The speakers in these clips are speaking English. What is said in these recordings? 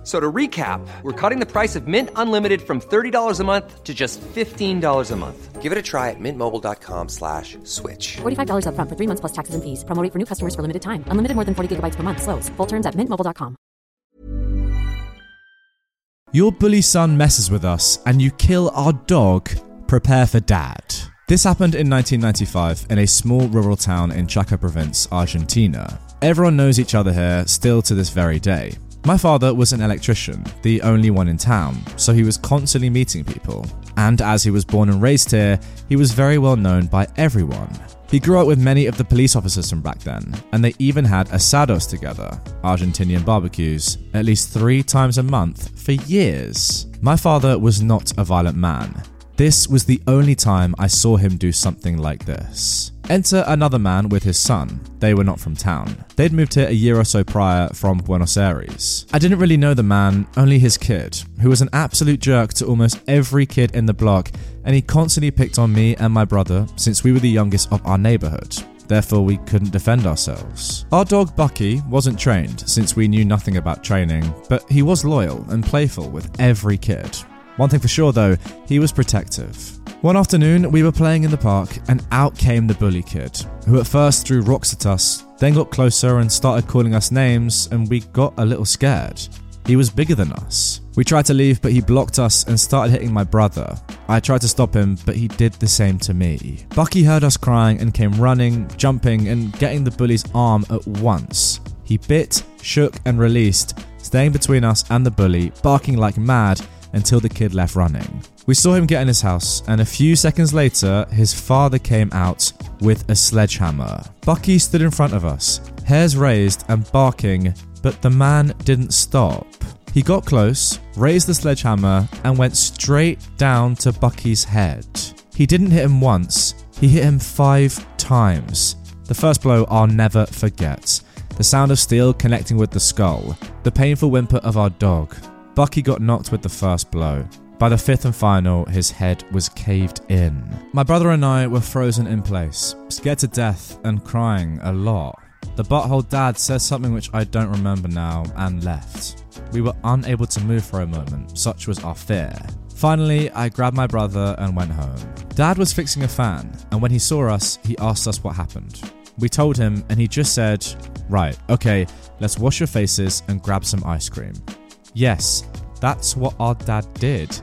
F- So to recap, we're cutting the price of Mint Unlimited from $30 a month to just $15 a month. Give it a try at mintmobile.com slash switch. $45 upfront for three months plus taxes and fees. Promo rate for new customers for limited time. Unlimited more than 40 gigabytes per month. Slows. Full terms at mintmobile.com. Your bully son messes with us and you kill our dog. Prepare for dad. This happened in 1995 in a small rural town in Chaco province, Argentina. Everyone knows each other here still to this very day. My father was an electrician, the only one in town, so he was constantly meeting people. And as he was born and raised here, he was very well known by everyone. He grew up with many of the police officers from back then, and they even had asados together, Argentinian barbecues, at least three times a month for years. My father was not a violent man. This was the only time I saw him do something like this. Enter another man with his son. They were not from town. They'd moved here a year or so prior from Buenos Aires. I didn't really know the man, only his kid, who was an absolute jerk to almost every kid in the block, and he constantly picked on me and my brother since we were the youngest of our neighborhood. Therefore, we couldn't defend ourselves. Our dog Bucky wasn't trained since we knew nothing about training, but he was loyal and playful with every kid. One thing for sure though, he was protective. One afternoon, we were playing in the park, and out came the bully kid, who at first threw rocks at us, then got closer and started calling us names, and we got a little scared. He was bigger than us. We tried to leave, but he blocked us and started hitting my brother. I tried to stop him, but he did the same to me. Bucky heard us crying and came running, jumping, and getting the bully's arm at once. He bit, shook, and released, staying between us and the bully, barking like mad until the kid left running. We saw him get in his house, and a few seconds later, his father came out with a sledgehammer. Bucky stood in front of us, hairs raised and barking, but the man didn't stop. He got close, raised the sledgehammer, and went straight down to Bucky's head. He didn't hit him once, he hit him five times. The first blow I'll never forget. The sound of steel connecting with the skull, the painful whimper of our dog. Bucky got knocked with the first blow. By the fifth and final, his head was caved in. My brother and I were frozen in place, scared to death and crying a lot. The butthole dad says something which I don't remember now and left. We were unable to move for a moment, such was our fear. Finally, I grabbed my brother and went home. Dad was fixing a fan, and when he saw us, he asked us what happened. We told him, and he just said, Right, okay, let's wash your faces and grab some ice cream. Yes, that's what our dad did.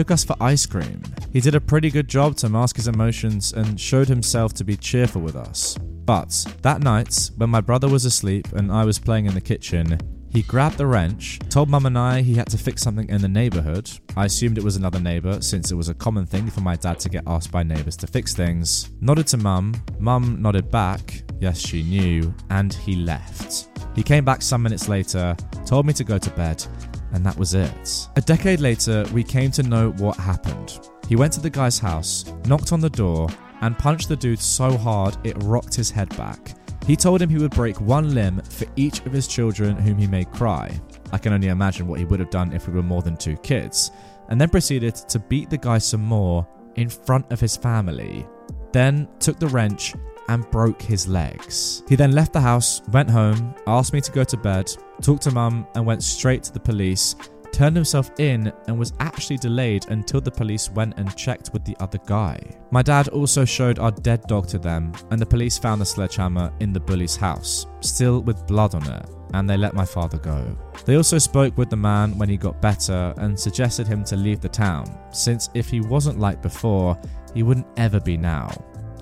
Took us for ice cream. He did a pretty good job to mask his emotions and showed himself to be cheerful with us. But that night, when my brother was asleep and I was playing in the kitchen, he grabbed the wrench, told mum and I he had to fix something in the neighborhood. I assumed it was another neighbor since it was a common thing for my dad to get asked by neighbors to fix things. Nodded to mum, mum nodded back, yes, she knew, and he left. He came back some minutes later, told me to go to bed, and that was it. A decade later, we came to know what happened. He went to the guy's house, knocked on the door, and punched the dude so hard it rocked his head back. He told him he would break one limb for each of his children whom he made cry. I can only imagine what he would have done if we were more than two kids, and then proceeded to beat the guy some more in front of his family. Then took the wrench and broke his legs. He then left the house, went home, asked me to go to bed, talked to mum, and went straight to the police. Turned himself in and was actually delayed until the police went and checked with the other guy. My dad also showed our dead dog to them, and the police found the sledgehammer in the bully's house, still with blood on it, and they let my father go. They also spoke with the man when he got better and suggested him to leave the town, since if he wasn't like before, he wouldn't ever be now.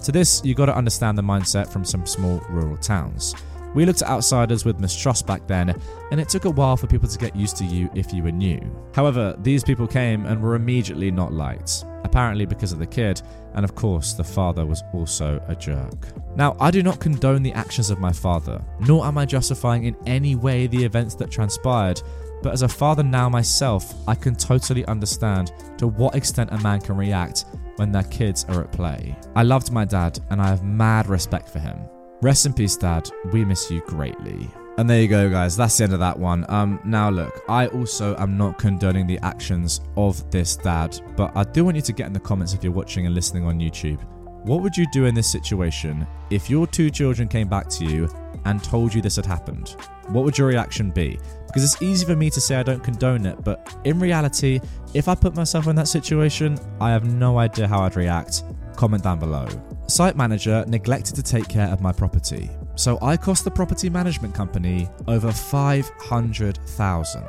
To this, you gotta understand the mindset from some small rural towns. We looked at outsiders with mistrust back then, and it took a while for people to get used to you if you were new. However, these people came and were immediately not liked, apparently because of the kid, and of course, the father was also a jerk. Now, I do not condone the actions of my father, nor am I justifying in any way the events that transpired, but as a father now myself, I can totally understand to what extent a man can react when their kids are at play. I loved my dad, and I have mad respect for him. Rest in peace, Dad. We miss you greatly. And there you go, guys. That's the end of that one. Um, now look, I also am not condoning the actions of this dad, but I do want you to get in the comments if you're watching and listening on YouTube. What would you do in this situation if your two children came back to you and told you this had happened? What would your reaction be? Because it's easy for me to say I don't condone it, but in reality, if I put myself in that situation, I have no idea how I'd react. Comment down below. Site manager neglected to take care of my property. So I cost the property management company over 500,000.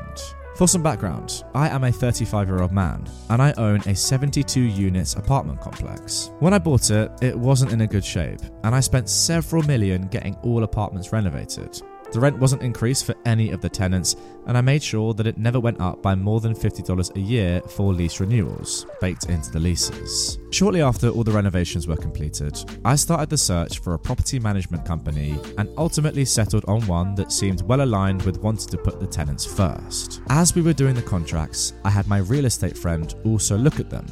For some background, I am a 35 year old man and I own a 72 units apartment complex. When I bought it, it wasn't in a good shape and I spent several million getting all apartments renovated. The rent wasn't increased for any of the tenants, and I made sure that it never went up by more than $50 a year for lease renewals, baked into the leases. Shortly after all the renovations were completed, I started the search for a property management company and ultimately settled on one that seemed well aligned with wanting to put the tenants first. As we were doing the contracts, I had my real estate friend also look at them.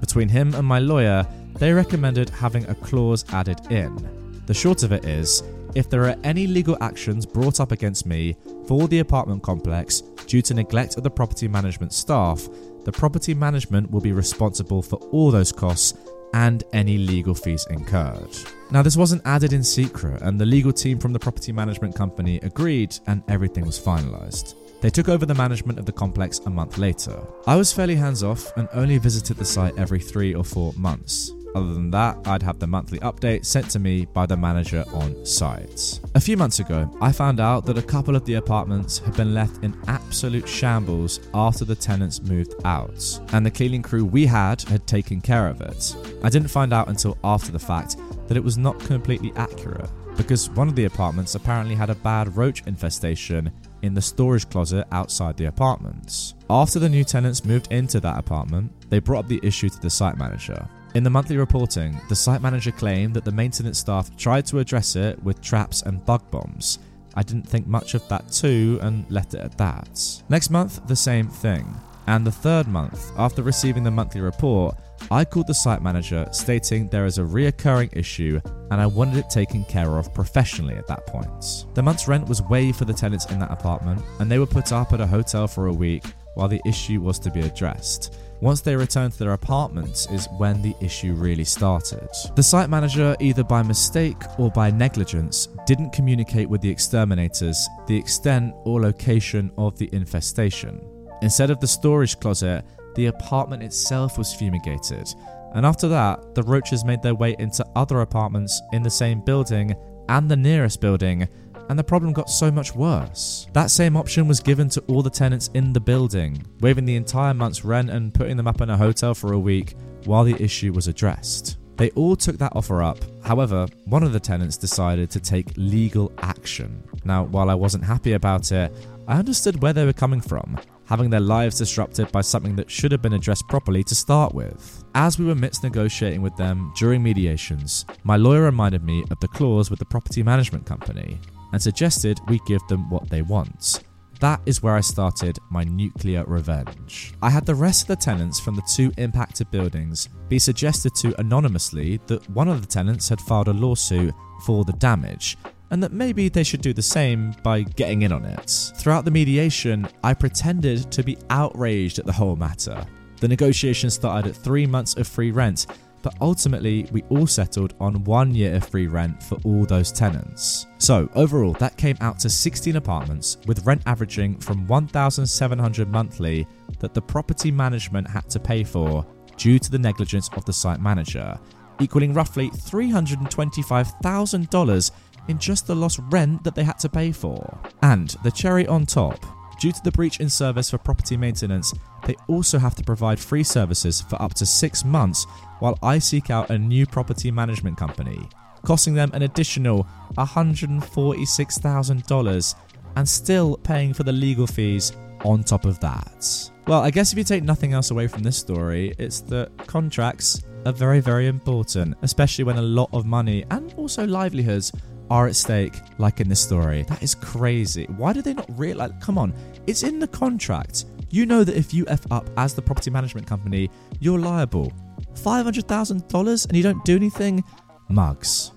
Between him and my lawyer, they recommended having a clause added in. The short of it is, if there are any legal actions brought up against me for the apartment complex due to neglect of the property management staff, the property management will be responsible for all those costs and any legal fees incurred. Now, this wasn't added in secret, and the legal team from the property management company agreed, and everything was finalised. They took over the management of the complex a month later. I was fairly hands off and only visited the site every three or four months. Other than that, I'd have the monthly update sent to me by the manager on site. A few months ago, I found out that a couple of the apartments had been left in absolute shambles after the tenants moved out, and the cleaning crew we had had taken care of it. I didn't find out until after the fact that it was not completely accurate because one of the apartments apparently had a bad roach infestation in the storage closet outside the apartments. After the new tenants moved into that apartment, they brought up the issue to the site manager. In the monthly reporting, the site manager claimed that the maintenance staff tried to address it with traps and bug bombs. I didn't think much of that too and left it at that. Next month, the same thing. And the third month, after receiving the monthly report, I called the site manager stating there is a reoccurring issue and I wanted it taken care of professionally at that point. The month's rent was waived for the tenants in that apartment and they were put up at a hotel for a week while the issue was to be addressed. Once they returned to their apartments is when the issue really started. The site manager, either by mistake or by negligence, didn't communicate with the exterminators the extent or location of the infestation. Instead of the storage closet, the apartment itself was fumigated. And after that, the roaches made their way into other apartments in the same building and the nearest building, and the problem got so much worse. That same option was given to all the tenants in the building, waiving the entire month's rent and putting them up in a hotel for a week while the issue was addressed. They all took that offer up. However, one of the tenants decided to take legal action. Now, while I wasn't happy about it, I understood where they were coming from, having their lives disrupted by something that should have been addressed properly to start with. As we were midst negotiating with them during mediations, my lawyer reminded me of the clause with the property management company and suggested we give them what they want. That is where I started my nuclear revenge. I had the rest of the tenants from the two impacted buildings be suggested to anonymously that one of the tenants had filed a lawsuit for the damage and that maybe they should do the same by getting in on it. Throughout the mediation, I pretended to be outraged at the whole matter. The negotiation started at three months of free rent but ultimately we all settled on one year of free rent for all those tenants. So, overall, that came out to 16 apartments with rent averaging from 1,700 monthly that the property management had to pay for due to the negligence of the site manager, equaling roughly $325,000 in just the lost rent that they had to pay for. And the cherry on top, Due to the breach in service for property maintenance, they also have to provide free services for up to six months while I seek out a new property management company, costing them an additional $146,000 and still paying for the legal fees on top of that. Well, I guess if you take nothing else away from this story, it's that contracts are very, very important, especially when a lot of money and also livelihoods are at stake, like in this story. That is crazy. Why do they not realize? Come on, it's in the contract. You know that if you F up as the property management company, you're liable. $500,000 and you don't do anything? Mugs.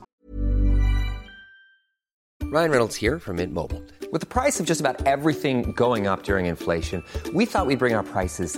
Ryan Reynolds here from Mint Mobile. With the price of just about everything going up during inflation, we thought we'd bring our prices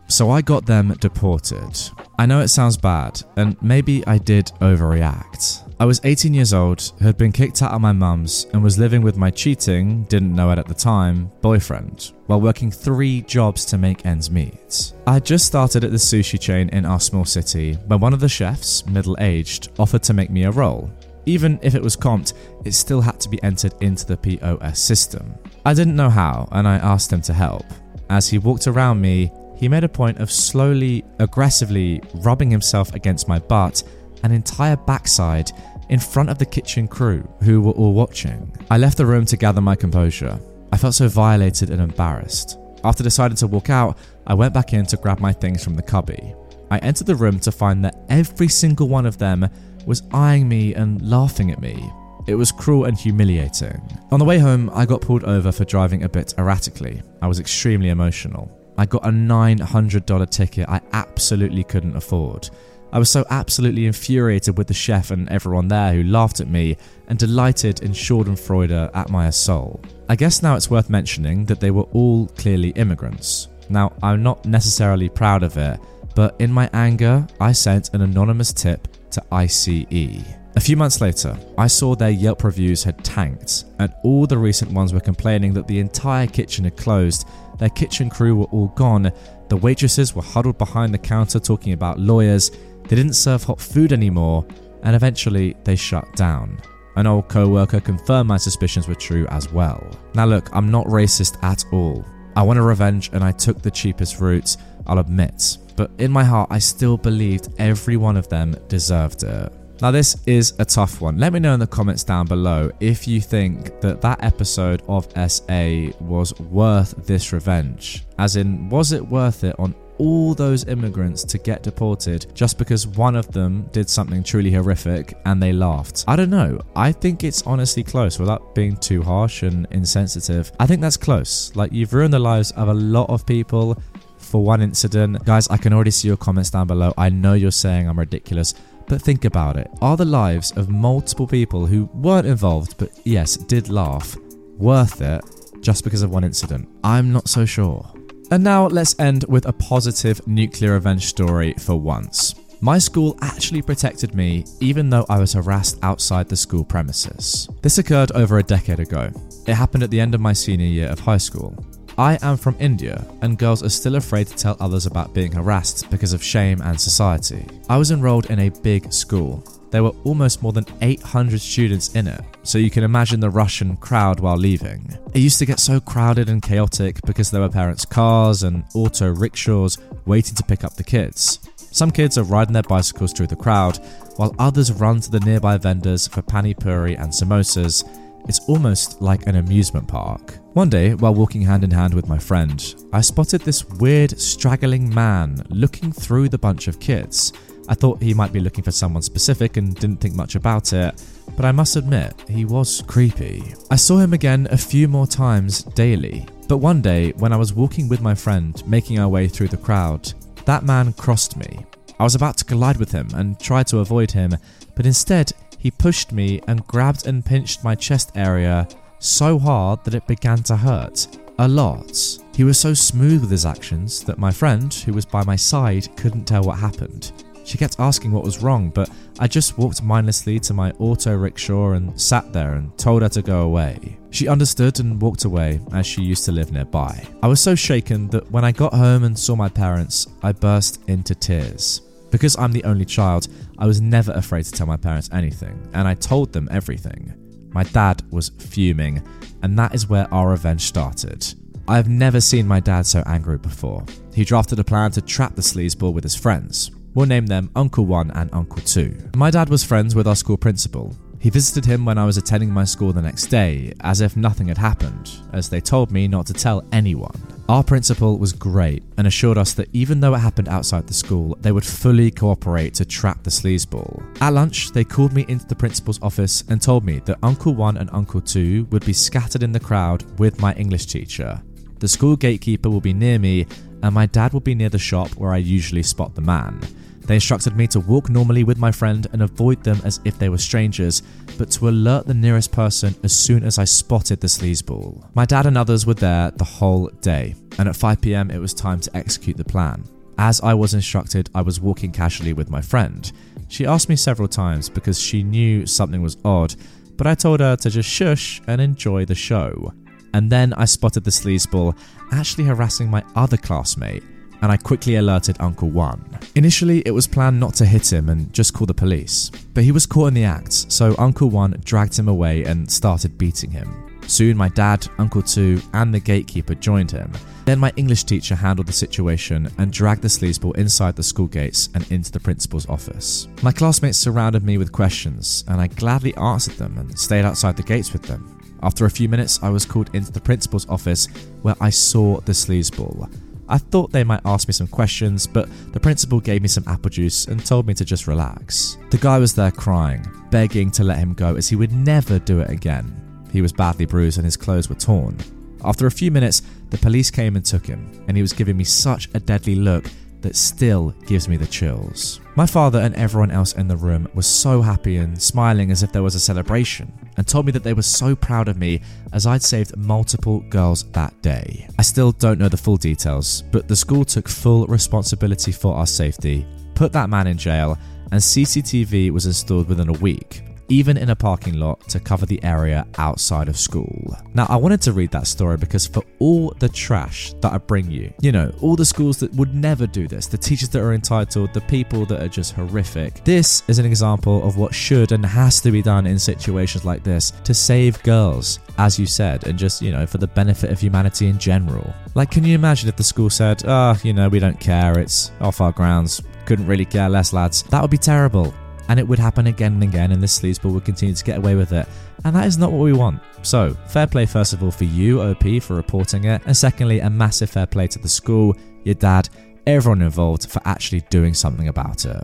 so I got them deported. I know it sounds bad, and maybe I did overreact. I was 18 years old, had been kicked out of my mum's, and was living with my cheating, didn't know it at the time, boyfriend, while working three jobs to make ends meet. I had just started at the sushi chain in our small city when one of the chefs, middle aged, offered to make me a roll. Even if it was comped, it still had to be entered into the POS system. I didn't know how, and I asked him to help. As he walked around me, he made a point of slowly, aggressively rubbing himself against my butt and entire backside in front of the kitchen crew who were all watching. I left the room to gather my composure. I felt so violated and embarrassed. After deciding to walk out, I went back in to grab my things from the cubby. I entered the room to find that every single one of them was eyeing me and laughing at me. It was cruel and humiliating. On the way home, I got pulled over for driving a bit erratically. I was extremely emotional. I got a $900 ticket I absolutely couldn't afford. I was so absolutely infuriated with the chef and everyone there who laughed at me and delighted in Schadenfreude at my assault. I guess now it's worth mentioning that they were all clearly immigrants. Now, I'm not necessarily proud of it, but in my anger, I sent an anonymous tip to ICE. A few months later, I saw their Yelp reviews had tanked, and all the recent ones were complaining that the entire kitchen had closed, their kitchen crew were all gone, the waitresses were huddled behind the counter talking about lawyers, they didn't serve hot food anymore, and eventually they shut down. An old co worker confirmed my suspicions were true as well. Now, look, I'm not racist at all. I wanted revenge and I took the cheapest route, I'll admit, but in my heart, I still believed every one of them deserved it. Now, this is a tough one. Let me know in the comments down below if you think that that episode of SA was worth this revenge. As in, was it worth it on all those immigrants to get deported just because one of them did something truly horrific and they laughed? I don't know. I think it's honestly close without being too harsh and insensitive. I think that's close. Like, you've ruined the lives of a lot of people for one incident. Guys, I can already see your comments down below. I know you're saying I'm ridiculous. But think about it. Are the lives of multiple people who weren't involved, but yes, did laugh, worth it just because of one incident? I'm not so sure. And now let's end with a positive nuclear revenge story for once. My school actually protected me even though I was harassed outside the school premises. This occurred over a decade ago. It happened at the end of my senior year of high school. I am from India, and girls are still afraid to tell others about being harassed because of shame and society. I was enrolled in a big school. There were almost more than 800 students in it, so you can imagine the Russian crowd while leaving. It used to get so crowded and chaotic because there were parents' cars and auto rickshaws waiting to pick up the kids. Some kids are riding their bicycles through the crowd, while others run to the nearby vendors for pani puri and samosas. It's almost like an amusement park. One day, while walking hand in hand with my friend, I spotted this weird, straggling man looking through the bunch of kids. I thought he might be looking for someone specific and didn't think much about it, but I must admit, he was creepy. I saw him again a few more times daily, but one day, when I was walking with my friend, making our way through the crowd, that man crossed me. I was about to collide with him and try to avoid him, but instead, he pushed me and grabbed and pinched my chest area so hard that it began to hurt. A lot. He was so smooth with his actions that my friend, who was by my side, couldn't tell what happened. She kept asking what was wrong, but I just walked mindlessly to my auto rickshaw and sat there and told her to go away. She understood and walked away as she used to live nearby. I was so shaken that when I got home and saw my parents, I burst into tears. Because I'm the only child, I was never afraid to tell my parents anything, and I told them everything. My dad was fuming, and that is where our revenge started. I have never seen my dad so angry before. He drafted a plan to trap the sleazeball with his friends. We'll name them Uncle 1 and Uncle 2. My dad was friends with our school principal. He visited him when I was attending my school the next day, as if nothing had happened, as they told me not to tell anyone. Our principal was great and assured us that even though it happened outside the school, they would fully cooperate to trap the sleazeball. At lunch, they called me into the principal's office and told me that Uncle 1 and Uncle 2 would be scattered in the crowd with my English teacher. The school gatekeeper will be near me, and my dad will be near the shop where I usually spot the man. They instructed me to walk normally with my friend and avoid them as if they were strangers, but to alert the nearest person as soon as I spotted the sleazeball. My dad and others were there the whole day, and at 5pm it was time to execute the plan. As I was instructed, I was walking casually with my friend. She asked me several times because she knew something was odd, but I told her to just shush and enjoy the show. And then I spotted the sleazeball actually harassing my other classmate, and I quickly alerted Uncle One. Initially, it was planned not to hit him and just call the police, but he was caught in the act, so Uncle One dragged him away and started beating him. Soon, my dad, Uncle Two, and the gatekeeper joined him. Then, my English teacher handled the situation and dragged the sleazeball inside the school gates and into the principal's office. My classmates surrounded me with questions, and I gladly answered them and stayed outside the gates with them. After a few minutes, I was called into the principal's office where I saw the sleazeball. I thought they might ask me some questions, but the principal gave me some apple juice and told me to just relax. The guy was there crying, begging to let him go as he would never do it again. He was badly bruised and his clothes were torn. After a few minutes, the police came and took him, and he was giving me such a deadly look that still gives me the chills. My father and everyone else in the room was so happy and smiling as if there was a celebration, and told me that they were so proud of me as I'd saved multiple girls that day. I still don't know the full details, but the school took full responsibility for our safety, put that man in jail, and CCTV was installed within a week even in a parking lot to cover the area outside of school. Now, I wanted to read that story because for all the trash that I bring you, you know, all the schools that would never do this, the teachers that are entitled, the people that are just horrific, this is an example of what should and has to be done in situations like this to save girls, as you said, and just, you know, for the benefit of humanity in general. Like, can you imagine if the school said, ah, oh, you know, we don't care, it's off our grounds, couldn't really care less, lads? That would be terrible and it would happen again and again, and this sleazeball would continue to get away with it. And that is not what we want. So, fair play first of all for you, OP, for reporting it, and secondly, a massive fair play to the school, your dad, everyone involved for actually doing something about it.